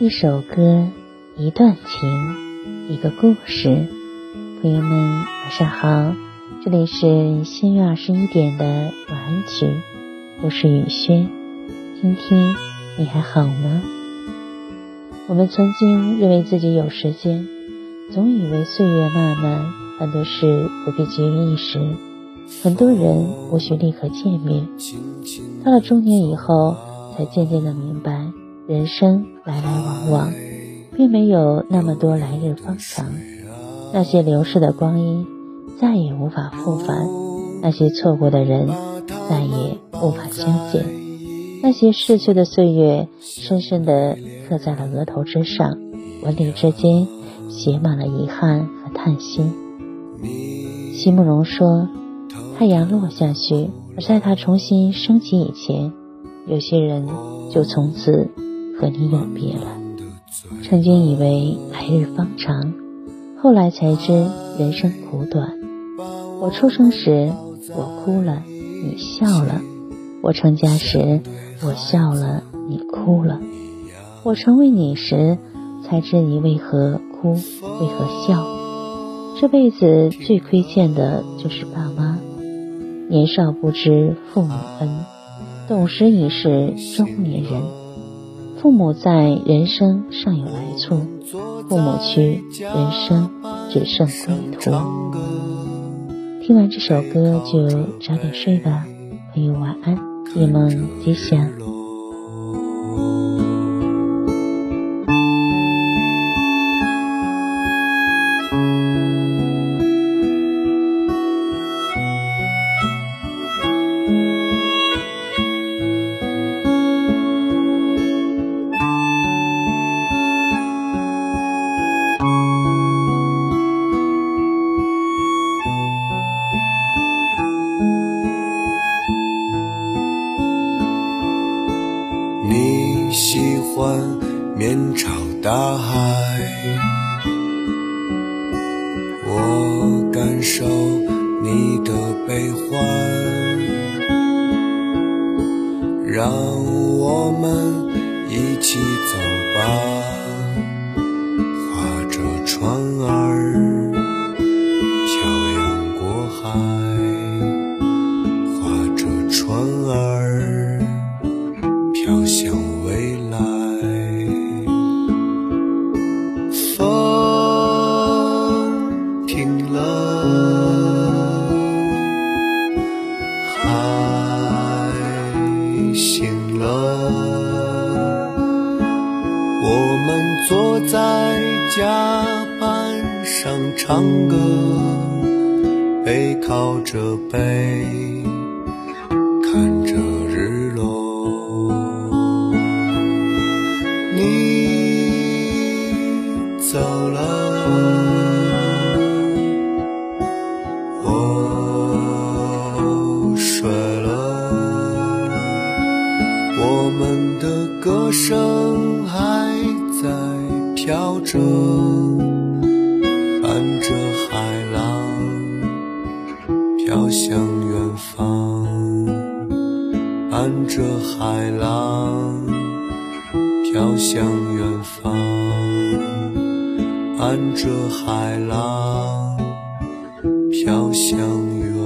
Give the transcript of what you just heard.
一首歌，一段情，一个故事。朋友们，晚上好，这里是新月二十一点的晚安曲，我是雨轩。今天你还好吗？我们曾经认为自己有时间，总以为岁月漫漫，很多事不必急于一时，很多人无需立刻见面。到了中年以后，才渐渐的明白。人生来来往往，并没有那么多来日方长。那些流逝的光阴，再也无法复返；那些错过的人，再也无法相见。那些逝去的岁月，深深地刻在了额头之上，纹理之间写满了遗憾和叹息。席慕容说：“太阳落下去，而在它重新升起以前，有些人就从此。”和你永别了。曾经以为来日方长，后来才知人生苦短。我出生时，我哭了，你笑了；我成家时，我笑了，你哭了；我成为你时，才知你为何哭，为何笑。这辈子最亏欠的就是爸妈。年少不知父母恩，懂时已是中年人。父母在，人生尚有来处；父母去，人生只剩归途。听完这首歌就早点睡吧，朋友晚安，夜梦吉祥。欢面朝大海，我感受你的悲欢，让我们一起走吧，划着船儿。我们坐在甲板上唱歌，背靠着背看着日落。你走了，我睡了，我们的歌声还。着，伴着海浪飘向远方，伴着海浪飘向远方，伴着海浪飘向远。